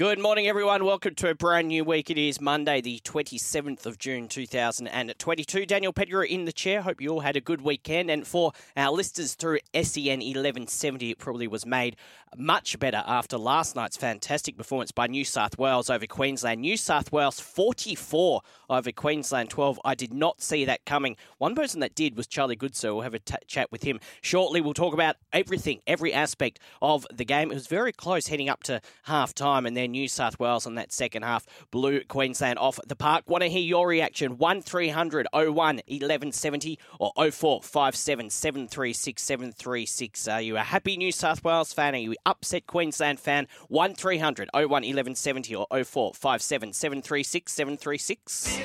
Good morning, everyone. Welcome to a brand new week. It is Monday, the 27th of June, 2022. Daniel Pettigrew in the chair. Hope you all had a good weekend. And for our listeners through SEN 1170, it probably was made much better after last night's fantastic performance by New South Wales over Queensland. New South Wales 44 over Queensland 12. I did not see that coming. One person that did was Charlie Goodsir. We'll have a t- chat with him shortly. We'll talk about everything, every aspect of the game. It was very close heading up to half time, and then New South Wales on that second half blew Queensland off the park. Want to hear your reaction? 1300 01 1170 or 0457 736 736. Are you a happy New South Wales fan? Are you upset Queensland fan? 1300 01 1170 or 0457 736 736.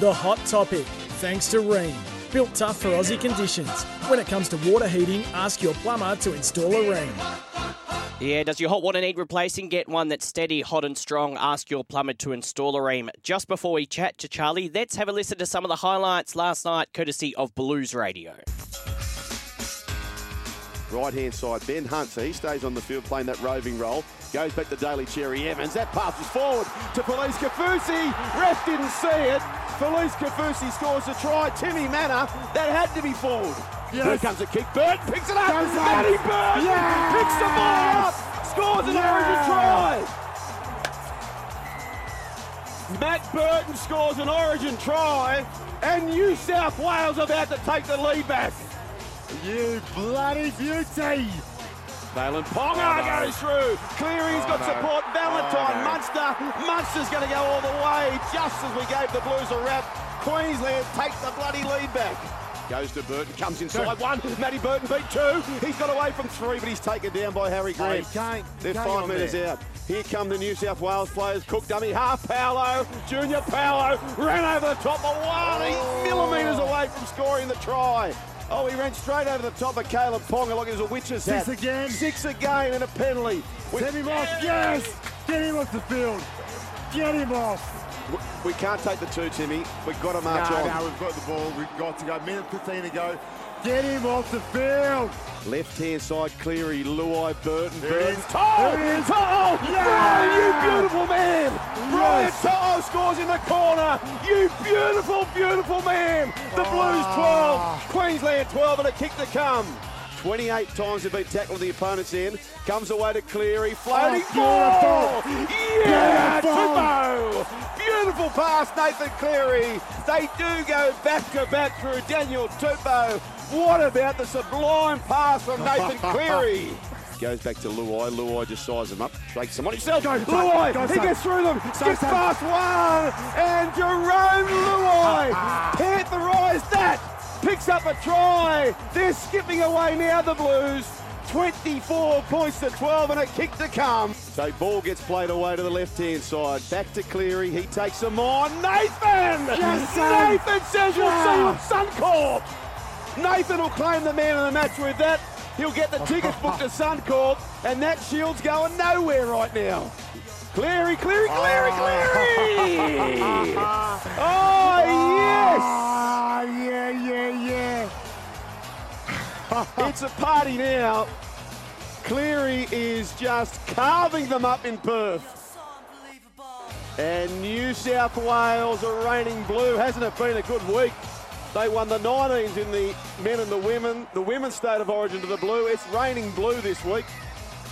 The hot topic, thanks to Rheem. Built tough for Aussie conditions. When it comes to water heating, ask your plumber to install a Rheem. Yeah, does your hot water need replacing? Get one that's steady, hot and strong. Ask your plumber to install a Rheem. Just before we chat to Charlie, let's have a listen to some of the highlights last night, courtesy of Blues Radio. Right hand side, Ben Hunt, so he stays on the field playing that roving role. Goes back to Daly Cherry Evans. That pass is forward to Felice Kafusi. Ref didn't see it. Felice Kafusi scores a try. Timmy Manor, that had to be forward. Here comes a kick. Burton picks it up. Matty Burton Yes! picks the ball up. Scores an origin try. Matt Burton scores an origin try. And New South Wales about to take the lead back. You bloody beauty! Valen Ponga oh, goes through. Cleary's got oh, support. Valentine, oh, Munster. Munster's going to go all the way just as we gave the Blues a wrap. Queensland take the bloody lead back. Goes to Burton, comes inside one. Matty Burton beat two. He's got away from three, but he's taken down by Harry Oh, Green. he can't- They're can't five metres there. out. Here come the New South Wales players. Cook dummy, half Paulo. Junior Paulo ran over the top of one. He's oh. millimetres away from scoring the try. Oh, he ran straight over the top of Kalyn Ponga like it was a witch's Six hat. again. Six again and a penalty. Send him off, yes! Get him off the field! Get him off! We can't take the two, Timmy. We've got to march no, on. no, we've got the ball. We've got to go. Minute 15 to go. Get him off the field! Left hand side, Cleary, Luai, Burton, There it Burton. is. To'o! There it is. To'o! Yes. Brian, you beautiful man! Brian Yes. To'o scores in the corner! You beautiful, beautiful man! The Blues Ah. 12, Queensland 12, and a kick to come. 28 times they've been tackled the opponent's end. Comes away to Cleary, floating Oh, ball! Yeah, Beautiful. Tupou! Beautiful pass, Nathan Cleary. They do go back to back through Daniel Tupou. What about the sublime pass from Nathan Cleary? Goes back to Luai. Luai just sizes him up, shakes him on himself. Go, Luai, Go, he gets through them, skips Sam. past one, and Jarome Luai pantherised that. Picks up a try. They're skipping away now, the Blues. 24 points to 12 and a kick to come. So ball gets played away to the left-hand side. Back to Cleary. He takes them on. Nathan! Yes, Nathan says we'll see you at Suncorp. Nathan will claim the man of the match with that. He'll get the tickets booked to Suncorp, and that shield's going nowhere right now. Cleary, Cleary, Cleary, ah. Cleary! Oh, yes! It's a party now. Cleary is just carving them up in Perth. And New South Wales are reigning blue. Hasn't it been a good week? They won the 19s in the men and the women, the women's state of origin to the blue. It's raining blue this week.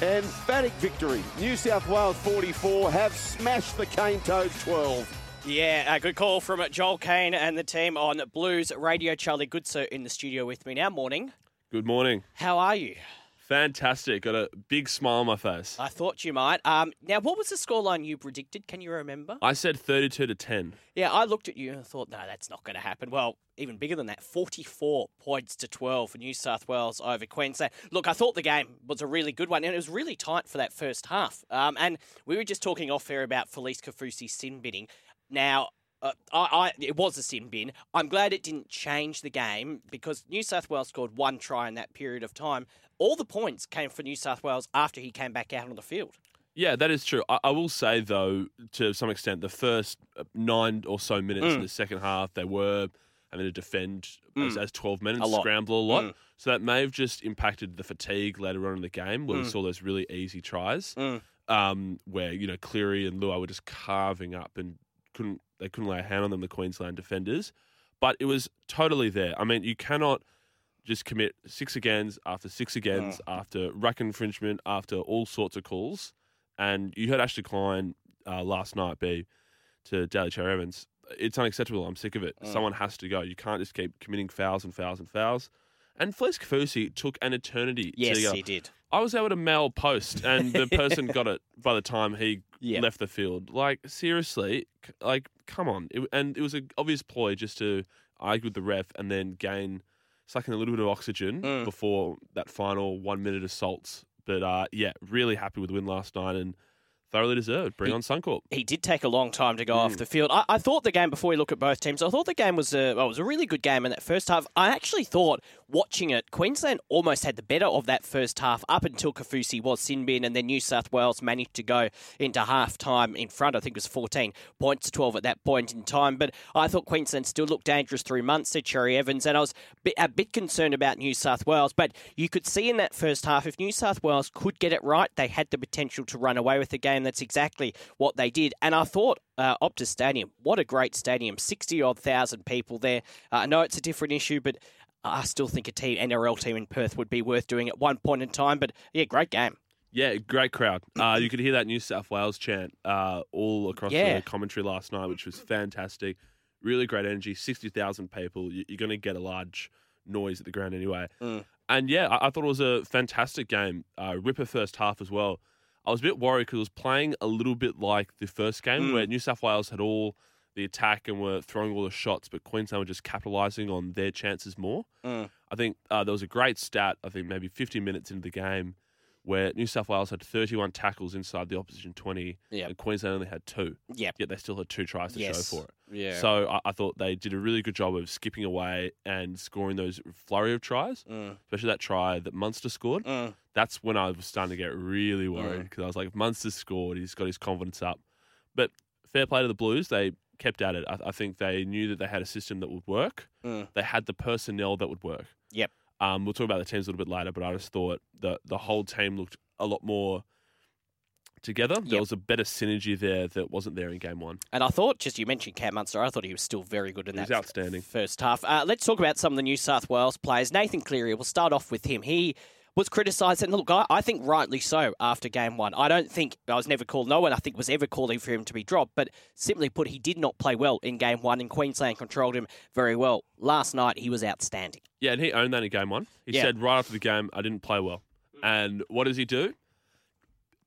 Emphatic victory. New South Wales 44 have smashed the Cane Toads 12. Yeah, a good call from Joel Kane and the team on Blues Radio. Charlie Goodsir in the studio with me now. Morning. Good morning. How are you? Fantastic. Got a big smile on my face. I thought you might. Um, now, what was the scoreline you predicted? Can you remember? I said 32 to 10. Yeah, I looked at you and thought, no, that's not going to happen. Well, even bigger than that, 44 points to 12 for New South Wales over Queensland. Look, I thought the game was a really good one, and it was really tight for that first half. Um, and we were just talking off air about Felice Kafusi's sin binning. Now, uh, I, I, it was a sin bin. I'm glad it didn't change the game because New South Wales scored one try in that period of time. All the points came for New South Wales after he came back out on the field. Yeah, that is true. I, I will say though, to some extent, the first uh, nine or so minutes Mm. in the second half, they were having to defend as, as twelve men and A scramble a lot. Mm. So that may have just impacted the fatigue later on in the game, where we saw those really easy tries, Mm. um, where you know Cleary and Lua were just carving up and couldn't they couldn't lay a hand on them, the Queensland defenders. But it was totally there. I mean, you cannot just commit six agains after six agains after rack infringement after all sorts of calls. And you heard Ashley Klein uh, last night be to Daly Cherry Evans. It's unacceptable. I'm sick of it. Someone has to go. You can't just keep committing fouls and fouls and fouls. And Felice Kafusi took an eternity. to Yes, go. he did. I was able to mail post, and the person got it by the time he Yeah. left the field. Like seriously, c- like come on. It, and it was an obvious ploy just to argue with the ref and then gain, sucking a little bit of oxygen Mm. before that final one minute assaults. But uh, yeah, really happy with the win last night and thoroughly deserved. Bring on Suncorp. he did take a long time to go off Mm. the field. I, I thought the game before we look at both teams, I thought the game was a well, it was a really good game in that first half. I actually thought watching it, Queensland almost had the better of that first half up until Kafusi was sin bin, and then New South Wales managed to go into half time in front. I think it was 14 points to 12 at that point in time. But I thought Queensland still looked dangerous through Munster, Cherry Evans, and I was a bit, concerned about New South Wales. But you could see in that first half, if New South Wales could get it right, they had the potential to run away with the game. That's exactly what they did. And I thought uh, Optus Stadium, what a great stadium, 60 odd thousand people there. Uh, I know it's a different issue, but I still think a team, NRL team in Perth would be worth doing at one point in time. But yeah, great game. Yeah, great crowd. Uh, you could hear that New South Wales chant uh, all across Yeah. the commentary last night, which was fantastic. Really great energy. Sixty thousand people. You- You're going to get a large noise at the ground anyway. Mm. And yeah, I-, I thought it was a fantastic game. Uh, ripper first half as well. I was a bit worried because it was playing a little bit like the first game, Mm. where New South Wales had all the attack and were throwing all the shots, but Queensland were just capitalising on their chances more. Mm. I think uh, there was a great stat, I think maybe 50 minutes into the game, where New South Wales had 31 tackles inside the opposition 20, Yep. and Queensland only had two. Yep. Yet they still had two tries to Yes. show for it. Yeah. So I, I thought they did a really good job of skipping away and scoring those flurry of tries, Mm. especially that try that Munster scored. Mm. That's when I was starting to get really worried Mm. because I was like, if Munster scored, he's got his confidence up. But fair play to the Blues. They kept at it. I, I think they knew that they had a system that would work. Mm. They had the personnel that would work. Yep. Um, we'll talk about the teams a little bit later, but I just thought the the whole team looked a lot more together. There Yep. was a better synergy there that wasn't there in game one. And I thought, just you mentioned Cam Munster, I thought he was still very good in He that outstanding. first half. Uh, let's talk about some of the New South Wales players. Nathan Cleary, we'll start off with him. He was criticised, and look, I, I think rightly so after game one. I don't think, I was never called, no one I think was ever calling for him to be dropped, but simply put, he did not play well in game one, and Queensland controlled him very well. Last night, he was outstanding. Yeah, and he owned that in game one. He Yeah. said right after the game, I didn't play well. And what does he do?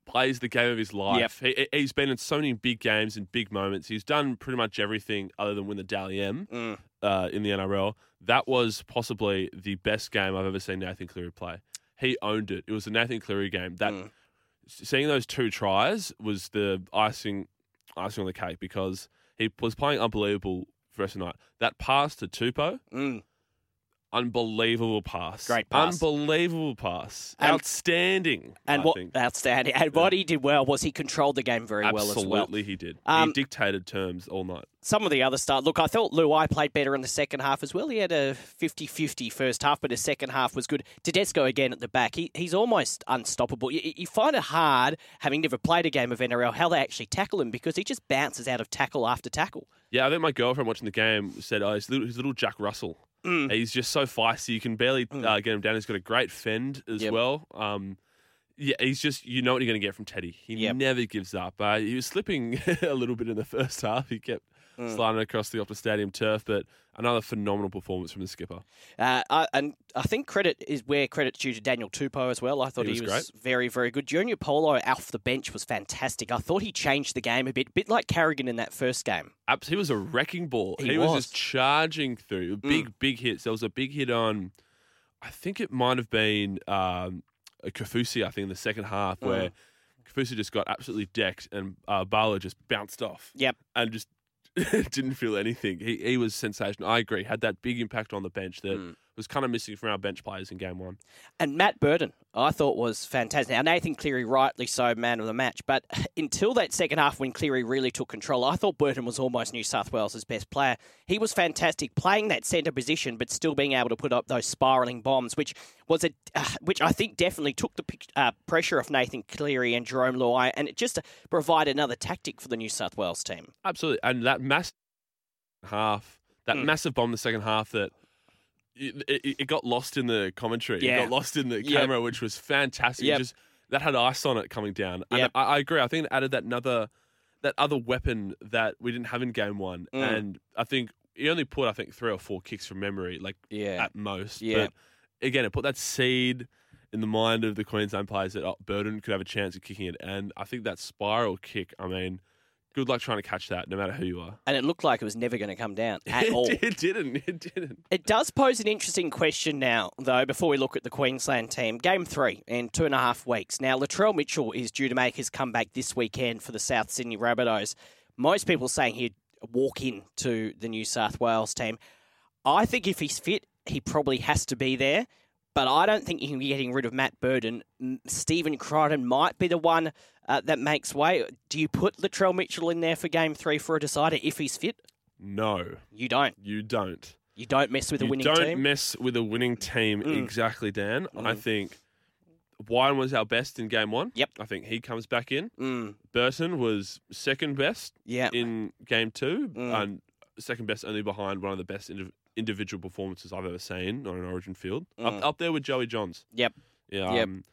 Plays the game of his life. He, he's been in so many big games and big moments. He's done pretty much everything other than win the Dally M Mm. uh, in the NRL. That was possibly the best game I've ever seen Nathan Cleary play. He owned it. It was a Nathan Cleary game. That Mm. seeing those two tries was the icing icing on the cake because he was playing unbelievable for the rest of the night. That pass to Tupou, Mm. Unbelievable pass. Great pass. Unbelievable pass. And- Outstanding. And I what think. outstanding, and what he did well was he controlled the game very well as well. Absolutely, he did. Um, he dictated terms all night. some of the other start. Look, I thought Luai played better in the second half as well. He had a 50-50 first half, but his second half was good. Tedesco again at the back. He, he's almost unstoppable. You, you find it hard, having never played a game of NRL, how they actually tackle him because he just bounces out of tackle after tackle. Yeah, I think my girlfriend watching the game said, "Oh, he's little, little Jack Russell. Mm. He's just so feisty. You can barely uh, get him down. He's got a great fend as Yep. well. Um, yeah, he's just you know what you're going to get from Teddy. He Yep. never gives up. Uh, he was slipping a little bit in the first half. He kept Mm. sliding across the Optus Stadium turf, but another phenomenal performance from the skipper. Uh, I, and I think credit is where credit's due to Daniel Tupou as well. I thought He he, was was very, very good. Junior Paulo off the bench was fantastic. I thought he changed the game a bit, bit like Carrigan in that first game. He was a wrecking ball. He was. was. just charging through big, big hits. There was a big hit on, I think it might have been um, a Kafusi. I think in the second half where Kafusi just got absolutely decked and uh, Bala just bounced off Yep. and just didn't feel anything. He he was sensational. I agree. Had that big impact on the bench that mm. Was kind of missing from our bench players in game one. And Matt Burton, I thought was fantastic. Now, Nathan Cleary, rightly so, man of the match. But until that second half when Cleary really took control, I thought Burton was almost New South Wales' best player. He was fantastic playing that centre position, but still being able to put up those spiralling bombs, which was a, uh, which I think definitely took the uh, pressure off Nathan Cleary and Jarome Luai, and it just provided another tactic for the New South Wales team. Absolutely, and that mass half, that Mm. massive bomb in the second half that. It, it, it got lost in the commentary. Yeah. It got lost in the Yep. camera, which was fantastic. Yep. Just that had ice on it coming down. And Yep. I, I agree. I think it added that another that other weapon that we didn't have in game one. Mm. And I think he only put I think three or four kicks from memory, like Yeah. at most. Yeah. But again, it put that seed in the mind of the Queensland players that oh, Burton could have a chance of kicking it. And I think that spiral kick, I mean, good luck trying to catch that, no matter who you are. And it looked like it was never going to come down at all. it didn't. It didn't. It does pose an interesting question now, though, before we look at the Queensland team. Game three in two and a half weeks. Now, Latrell Mitchell is due to make his comeback this weekend for the South Sydney Rabbitohs. Most people saying he'd walk in to the New South Wales team. I think if he's fit, he probably has to be there. But I don't think you can be getting rid of Matt Burton. Stephen Crichton might be the one uh, that makes way. Do you put Latrell Mitchell in there for game three for a decider if he's fit? No, You don't. you don't. You don't mess with a winning team. you winning don't mess with a winning team Mm. exactly, Dan. I think Wine was our best in game one. Yep. I think he comes back in. Mm, Burton was second best yeah. in game two, Mm. and second best only behind one of the best indiv- individual performances I've ever seen on an Origin field. Mm. Up, up there with Joey Johns. Yep. Yeah. Yep. Um,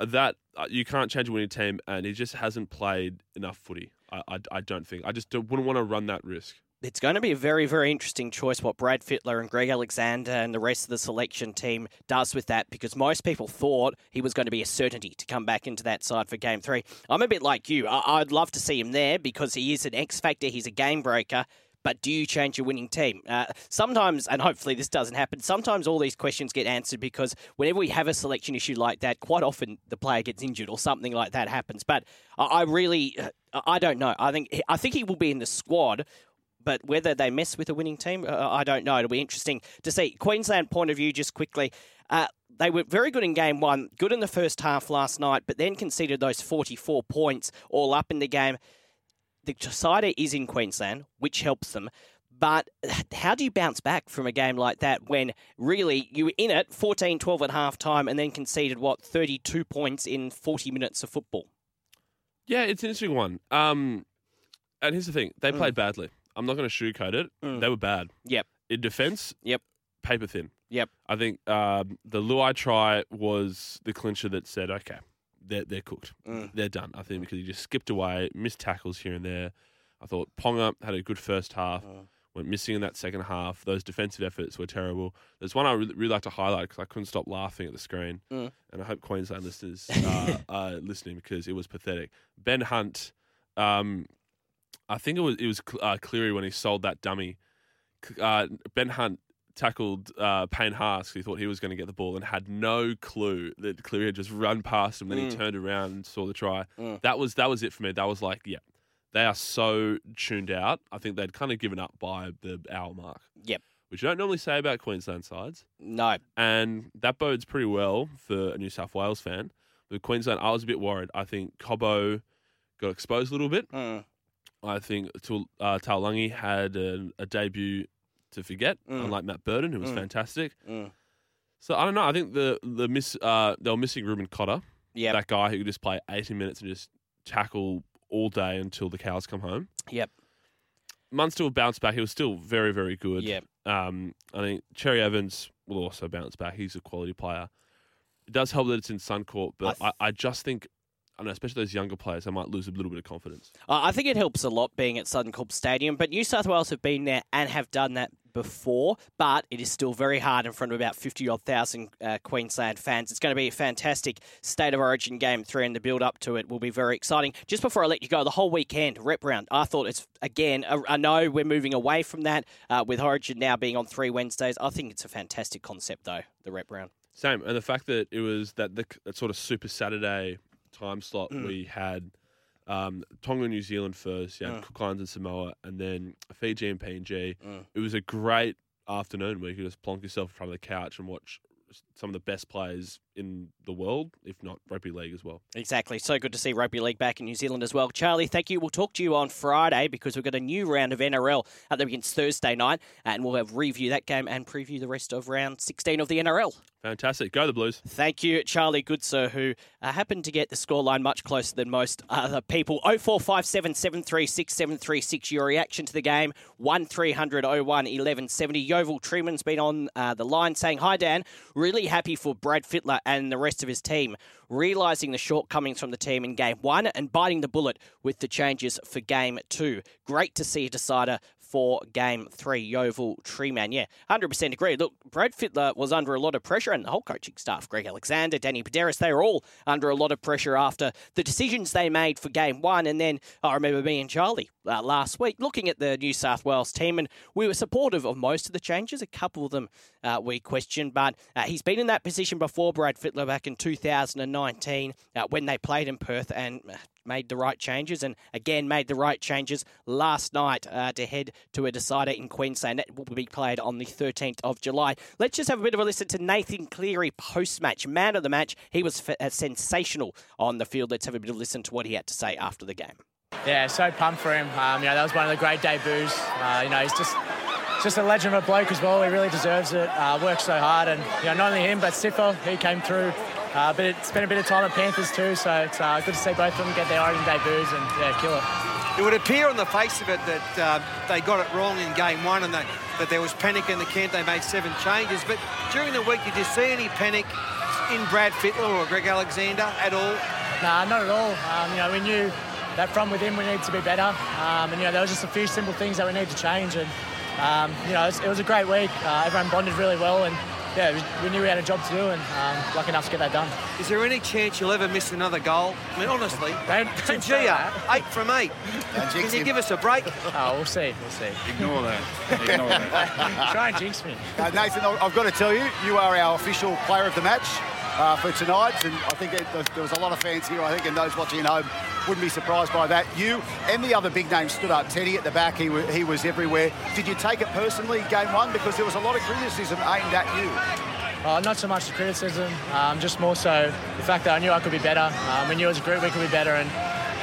that uh, you can't change a winning team, and he just hasn't played enough footy. I, I, I don't think. I just don't, wouldn't want to run that risk. It's going to be a very, very interesting choice what Brad Fittler and Greg Alexander and the rest of the selection team does with that because most people thought he was going to be a certainty to come back into that side for game three. I'm a bit like you. I- I'd love to see him there because he is an X factor, he's a game breaker. But do you change your winning team? Uh, sometimes, and hopefully this doesn't happen, sometimes all these questions get answered because whenever we have a selection issue like that, quite often the player gets injured or something like that happens. But I, really, I don't know. I think I think he will be in the squad but whether they mess with a winning team, uh, I don't know. It'll be interesting to see. Queensland point of view, just quickly. Uh, they were very good in game one, good in the first half last night, but then conceded those 44 points all up in the game. The decider is in Queensland, which helps them. But how do you bounce back from a game like that when really you were in it 14 12 at half time and then conceded, what, 32 points in 40 minutes of football? Yeah, it's an interesting one. Um, and here's the thing: they Mm. played badly. I'm not going to sugarcoat it. Mm. They were bad Yep. in defence. Yep. paper thin. Yep. I think um, the Luai try was the clincher that said, okay, they're they're cooked. Mm. They're done. I think because he just skipped away, missed tackles here and there. I thought Ponga had a good first half. Mm. Went missing in that second half. Those defensive efforts were terrible. There's one I really, really like to highlight because I couldn't stop laughing at the screen, Mm. and I hope Queensland listeners uh, are listening because it was pathetic. Ben Hunt, um, I think it was it was uh, Cleary when he sold that dummy. Uh, ben Hunt tackled uh, Payne Haas. He thought he was going to get the ball and had no clue that Cleary had just run past him. Then he Mm. turned around and saw the try. Mm. That was that was it for me. That was like, yeah, they are so tuned out. I think they'd kind of given up by the hour mark. Yep. Which you don't normally say about Queensland sides. No. And that bodes pretty well for a New South Wales fan. With Queensland, I was a bit worried. I think Cobbo got exposed a little bit. Mm. I think uh, Taulungi had a, a debut to forget, Mm. unlike Matt Burton, who was Mm. fantastic. Mm. So I don't know. I think the the miss uh, they were missing Reuben Cotter, Yep. that guy who could just play 80 minutes and just tackle all day until the cows come home. Yep. Munster will bounce back. He was still very, very good. Yep. Um, I think Cherry Evans will also bounce back. He's a quality player. It does help that it's in Suncorp, but I I, I, just think, I don't know, especially those younger players, they might lose a little bit of confidence. Uh, I think it helps a lot being at Southern Suncorp Stadium, but New South Wales have been there and have done that before, but it is still very hard in front of about 50 odd thousand uh, Queensland fans. It's going to be a fantastic State of Origin game three, and the build up to it will be very exciting. Just before I let you go, the whole weekend, rep round, I thought it's, again, I- I know we're moving away from that uh, with Origin now being on three Wednesdays. I think it's a fantastic concept, though, the rep round. Same, and the fact that it was that the that sort of Super Saturday time slot Mm. we had um, Tonga, New Zealand first, yeah, Mm. Cook Islands and Samoa, and then Fiji and PNG. Mm. It was a great afternoon where you can just plonk yourself in front of the couch and watch some of the best players in the world, if not rugby league as well. Exactly. So good to see rugby league back in New Zealand as well. Charlie, thank you. We'll talk to you on Friday because we've got a new round of NRL that begins Thursday night, and we'll have review that game and preview the rest of round 16 of the NRL. Fantastic. Go the Blues. Thank you, Charlie Goodsir, who uh, happened to get the scoreline much closer than most other people. 0457 736 736. Your reaction to the game. 1300 01 1170. Yeovil Truman's been on uh, the line saying, Hi, Dan. Really happy for Brad Fittler and the rest of his team, realising the shortcomings from the team in game one and biting the bullet with the changes for game two. Great to see a decider for game three. Yeovil Treeman. Yeah, 100% agree. Look, Brad Fittler was under a lot of pressure, and the whole coaching staff, Greg Alexander, Danny Buderus, they were all under a lot of pressure after the decisions they made for game one. And then I remember me and Charlie uh, last week looking at the New South Wales team, and we were supportive of most of the changes. A couple of them uh, we questioned, but uh, he's been in that position before, Brad Fittler, back in 2019 uh, when they played in Perth and uh, made the right changes and again made the right changes last night uh, to head to a decider in Queensland. That will be played on the 13th of July. Let's just have a bit of a listen to Nathan Cleary post match, man of the match. He was f- uh, sensational on the field. Let's have a bit of a listen to what he had to say after the game. Yeah, so pumped for him. Um, you know, that was one of the great debuts. Uh, you know, he's just just a legend of a bloke as well. He really deserves it. Uh, works so hard, and you know, not only him but Sifa, he came through. Uh, but it's spent a bit of time at Panthers too, so it's uh, good to see both of them get their origin debuts and yeah, kill it. It would appear on the face of it that uh, they got it wrong in game one and that, that there was panic in the camp. They made seven changes. But during the week, did you see any panic in Brad Fittler or Greg Alexander at all? Nah, not at all. Um, you know, we knew that from within we need to be better. Um, and, you know, there was just a few simple things that we need to change. And, um, you know, it was, it was, a great week. Uh, everyone bonded really well. And, yeah, we knew we had a job to do and um, lucky enough to get that done. Is there any chance you'll ever miss another goal? I mean, honestly, don't, don't Gia, eight from eight. Can you give us a break? Oh, we'll see, we'll see. Ignore that. Ignore that. Try and jinx me. Uh, Nathan, I've got to tell you, you are our official player of the match. Uh, for tonight, and I think it, there was a lot of fans here, I think, and those watching at home wouldn't be surprised by that. You and the other big names stood up. Teddy at the back, he, he was everywhere. Did you take it personally, game one? Because there was a lot of criticism aimed at you. Uh, not so much the criticism, um, just more so the fact that I knew I could be better. Um, we knew as a group we could be better, and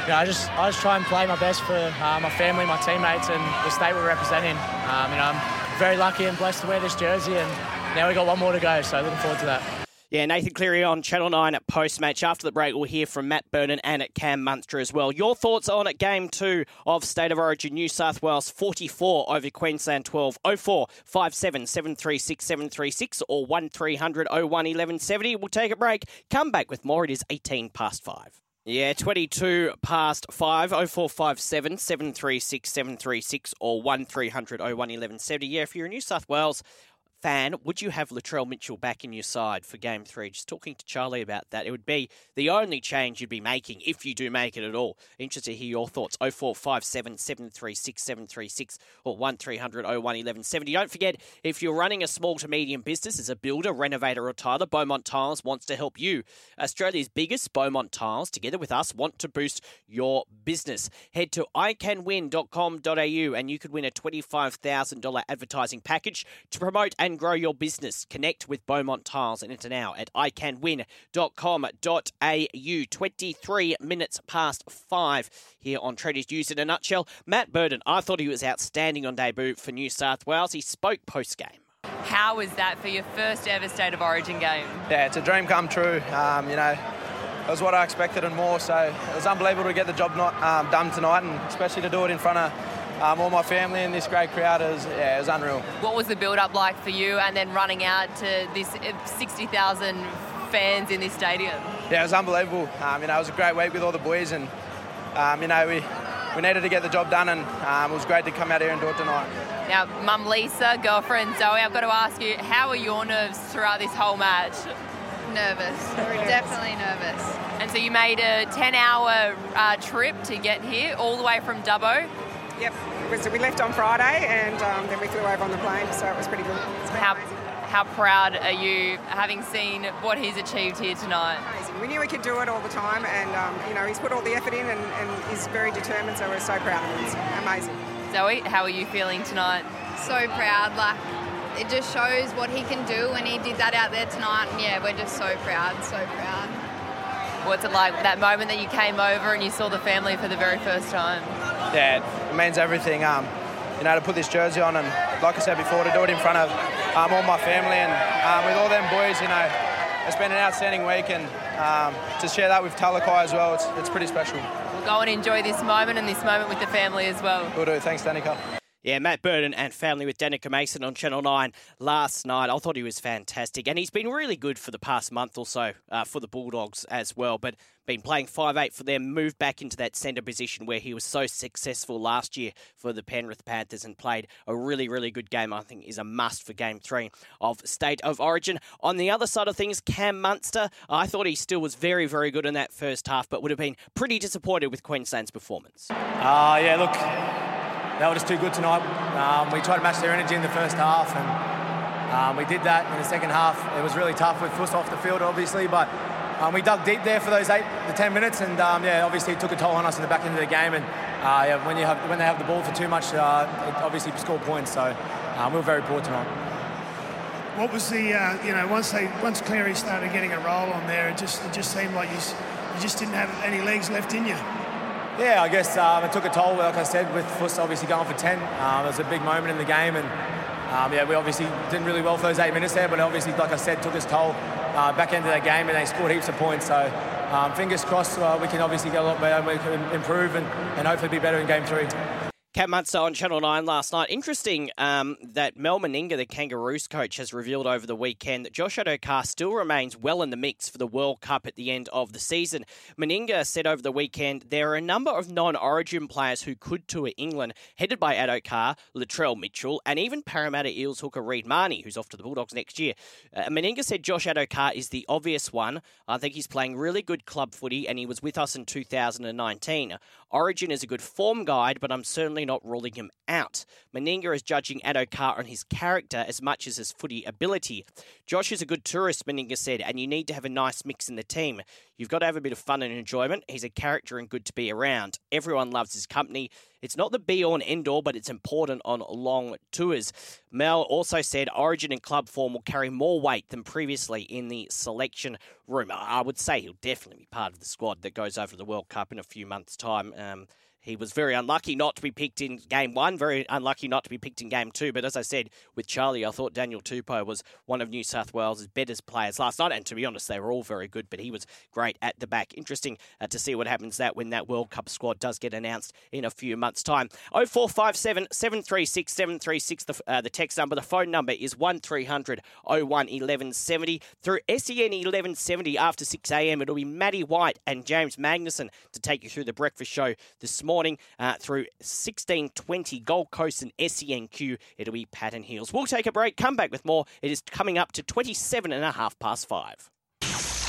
you know, I just I just try and play my best for uh, my family, my teammates, and the state we're representing. Um, you know, I'm very lucky and blessed to wear this jersey, and now we got one more to go. So looking forward to that. Yeah, Nathan Cleary on Channel 9 at post match. After the break, we'll hear from Matt Burton and at Cam Munster as well. Your thoughts on at game two of State of Origin New South Wales 44 over Queensland 12 04 57 736 736 or 1300 01 1170. We'll take a break. Come back with more. It is 18 past 5. Yeah, 22 past 5, 0457 736 736 or 1300 01 1170. Yeah, if you're in New South Wales, fan, would you have Latrell Mitchell back in your side for game three? Just talking to Charlie about that. It would be the only change you'd be making if you do make it at all. Interested to hear your thoughts. 0457 736 736 or 1300 01 1170. Don't forget, if you're running a small to medium business as a builder, renovator, or tiler, Beaumont Tiles wants to help you. Australia's biggest Beaumont Tiles, together with us, want to boost your business. Head to icanwin.com.au and you could win a $25,000 advertising package to promote and grow your business. Connect with Beaumont Tiles and enter now at icanwin.com.au. 23 minutes past five here on Tradies News in a nutshell. Matt Burton, I thought he was outstanding on debut for New South Wales. He spoke post game. How was that for your first ever State of Origin game? Yeah, it's a dream come true. Um, you know, it was what I expected and more. So it was unbelievable to get the job not um, done tonight, and especially to do it in front of um, all my family and this great crowd. is yeah, it was unreal. What was the build-up like for you, and then running out to this 60,000 fans in this stadium? Yeah, it was unbelievable. Um, you know, it was a great week with all the boys, and um, you know, we we needed to get the job done, and um, it was great to come out here and do it tonight. Now, Mum Lisa, girlfriend Zoe, I've got to ask you, how were your nerves throughout this whole match? Nervous, definitely nervous. And so you made a 10-hour uh, trip to get here, all the way from Dubbo. Yep, so we left on Friday and um, then we flew over on the plane, so it was pretty good. How, how proud are you having seen what he's achieved here tonight? Amazing. We knew he could do it all the time, and um, you know he's put all the effort in and, and he's very determined. So we're so proud of him. It's amazing. Zoe, how are you feeling tonight? So proud. Like it just shows what he can do, and he did that out there tonight. And yeah, we're just so proud, so proud. What's it like that moment that you came over and you saw the family for the very first time? Yeah, it means everything. Um, you know, to put this jersey on and, like I said before, to do it in front of um, all my family and um, with all them boys, you know, it's been an outstanding week and um, to share that with Talakai as well, it's, it's pretty special. We'll go and enjoy this moment and this moment with the family as well. Will do. Thanks, Danika. Yeah, Matt Burton and family with Danika Mason on Channel 9 last night. I thought he was fantastic. And he's been really good for the past month or so uh, for the Bulldogs as well. But been playing 5'8 for them, moved back into that centre position where he was so successful last year for the Penrith Panthers and played a really, really good game. I think is a must for game three of State of Origin. On the other side of things, Cam Munster, I thought he still was very, very good in that first half, but would have been pretty disappointed with Queensland's performance. Uh, yeah, look, they were just too good tonight. Um, we tried to match their energy in the first half, and um, we did that in the second half. It was really tough with Fuss off the field, obviously, but um, we dug deep there for those eight, the ten minutes, and um, yeah, obviously it took a toll on us in the back end of the game. And uh, yeah, when you have when they have the ball for too much, uh, it obviously score points. So um, we were very poor tonight. What was the uh, you know once they once Cleary started getting a roll on there, it just it just seemed like you, you just didn't have any legs left in you. Yeah, I guess um, it took a toll, like I said, with Fuss obviously going for 10. Um, it was a big moment in the game, and um, yeah, we obviously didn't really well for those eight minutes there, but obviously, like I said, took its toll uh, back of the game, and they scored heaps of points. So um, fingers crossed, uh, we can obviously get a lot better, we can improve, and, and hopefully be better in game three. Cam Munster on Channel 9 last night. Interesting um, that Mal Meninga, the Kangaroos coach, has revealed over the weekend that Josh Addo-Carr still remains well in the mix for the World Cup at the end of the season. Meninga said over the weekend there are a number of non-origin players who could tour England, headed by Addo-Carr, Latrell Mitchell, and even Parramatta Eels hooker Reed Mahoney, who's off to the Bulldogs next year. Uh, Meninga said Josh Addo-Carr is the obvious one. I think he's playing really good club footy, and he was with us in 2019. Origin is a good form guide, but I'm certainly not ruling him out. Meninga is judging Addo-Carr on his character as much as his footy ability. Josh is a good tourist, Meninga said, and you need to have a nice mix in the team. You've got to have a bit of fun and enjoyment. He's a character and good to be around. Everyone loves his company. It's not the be all and end all, but it's important on long tours. Mal also said Origin and club form will carry more weight than previously in the selection room. I would say he'll definitely be part of the squad that goes over to the World Cup in a few months' time. Um, he was very unlucky not to be picked in game one, very unlucky not to be picked in game two. But as I said with Charlie, I thought Daniel Tupou was one of New South Wales' better players last night. And to be honest, they were all very good, but he was great at the back. Interesting uh, to see what happens that when that World Cup squad does get announced in a few months' time. 0457 736 736, the, uh, the text number. The phone number is 1300 01 1170. Through SEN 1170 after 6 a.m., it'll be Matty White and James Magnuson to take you through the breakfast show this morning morning uh, through 1620 Gold Coast and SENQ. It'll be Patton Heels. We'll take a break, come back with more. It is coming up to 27 and a half past five.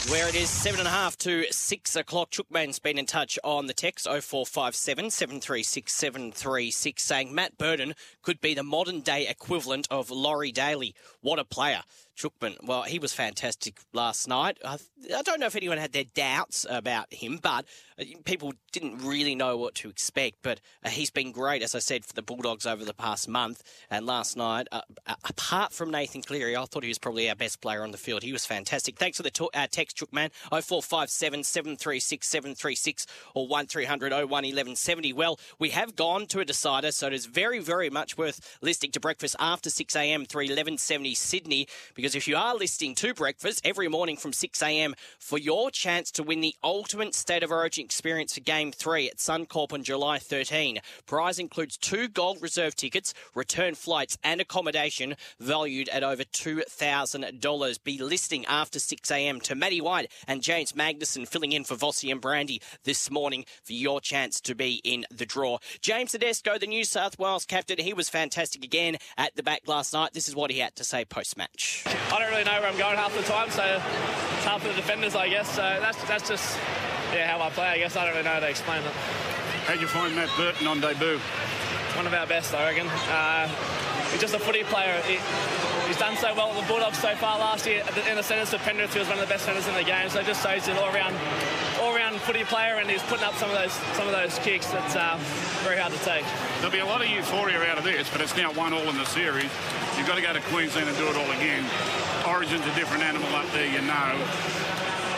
Where it is seven and a half to six o'clock. Chookman's been in touch on the text 0457 736 736 saying Matt Burton could be the modern day equivalent of Laurie Daley. What a player. Chookman, well, he was fantastic last night. I, I, don't know if anyone had their doubts about him, but uh, people didn't really know what to expect. But uh, he's been great, as I said, for the Bulldogs over the past month. And last night, uh, uh apart from Nathan Cleary, I thought he was probably our best player on the field. He was fantastic. Thanks for the to- uh, text, Chookman. 0457 736 736 or 1300 01 1170. Well, we have gone to a decider, so it is very, very much worth listening to breakfast after 6 a.m. through 1170 Sydney because because if you are listening to breakfast every morning from 6 a.m. for your chance to win the ultimate State of Origin experience for Game 3 at Suncorp on July 13, prize includes two gold reserve tickets, return flights, and accommodation valued at over $2,000. Be listening after 6 a.m. to Matty White and James Magnuson filling in for Vossi and Brandy this morning for your chance to be in the draw. James Tedesco, the New South Wales captain, he was fantastic again at the back last night. This is what he had to say post match. I don't really know where I'm going half the time, so it's hard for the defenders, I guess. So that's that's just yeah how I play. I guess I don't really know how to explain it. How'd you find Matt Burton on debut? One of our best, I reckon. Uh, he's just a footy player. He, he's done so well at the Bulldogs so far last year. In the centres of Penrith, he was one of the best centres in the game. So it just shows you all around, all all-round footy player, and he's putting up some of those some of those kicks. It's uh, very hard to take. There'll be a lot of euphoria out of this, but it's now one all in the series. You've got to go to Queensland and do it all again. Origin's a different animal up there, you know.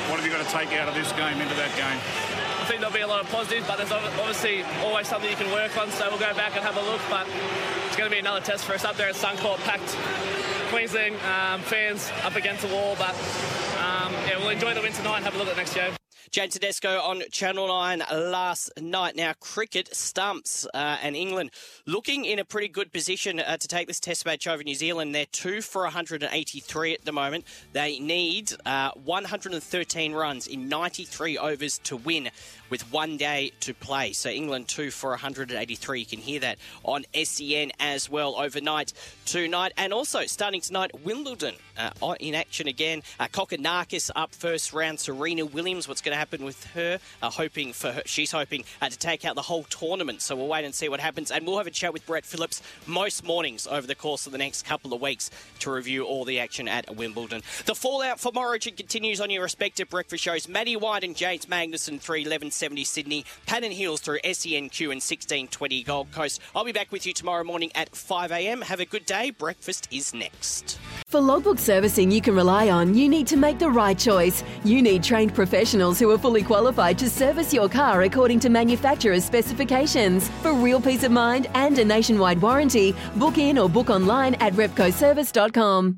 What have you got to take out of this game into that game? I think there'll be a lot of positives, but there's obviously always something you can work on. So we'll go back and have a look. But it's going to be another test for us up there at Suncorp, packed Queensland um, fans up against the wall. But um, yeah, we'll enjoy the win tonight and have a look at next game. Jane Tedesco on Channel 9 last night. Now, cricket stumps uh, and England looking in a pretty good position uh, to take this test match over New Zealand. They're two for 183 at the moment. They need uh, 113 runs in 93 overs to win with one day to play. So England two for 183. You can hear that on SEN as well overnight tonight. And also starting tonight, Wimbledon uh, in action again. Uh, Kokkinakis up first round. Serena Williams, what's going to happen with her? Uh, hoping for her, she's hoping uh, to take out the whole tournament. So we'll wait and see what happens. And we'll have a chat with Brett Phillips most mornings over the course of the next couple of weeks to review all the action at Wimbledon. The fallout from Origin continues on your respective breakfast shows. Matty White and James Magnuson, 31170 Sydney. Patton Hills through SENQ and 1620 Gold Coast. I'll be back with you tomorrow morning at 5am. Have a good day. Breakfast is next. For logbook servicing you can rely on, you need to make the right choice. You need trained professionals who are fully qualified to service your car according to manufacturer's specifications. For real peace of mind and a nationwide warranty, book in or book online at repcoservice.com.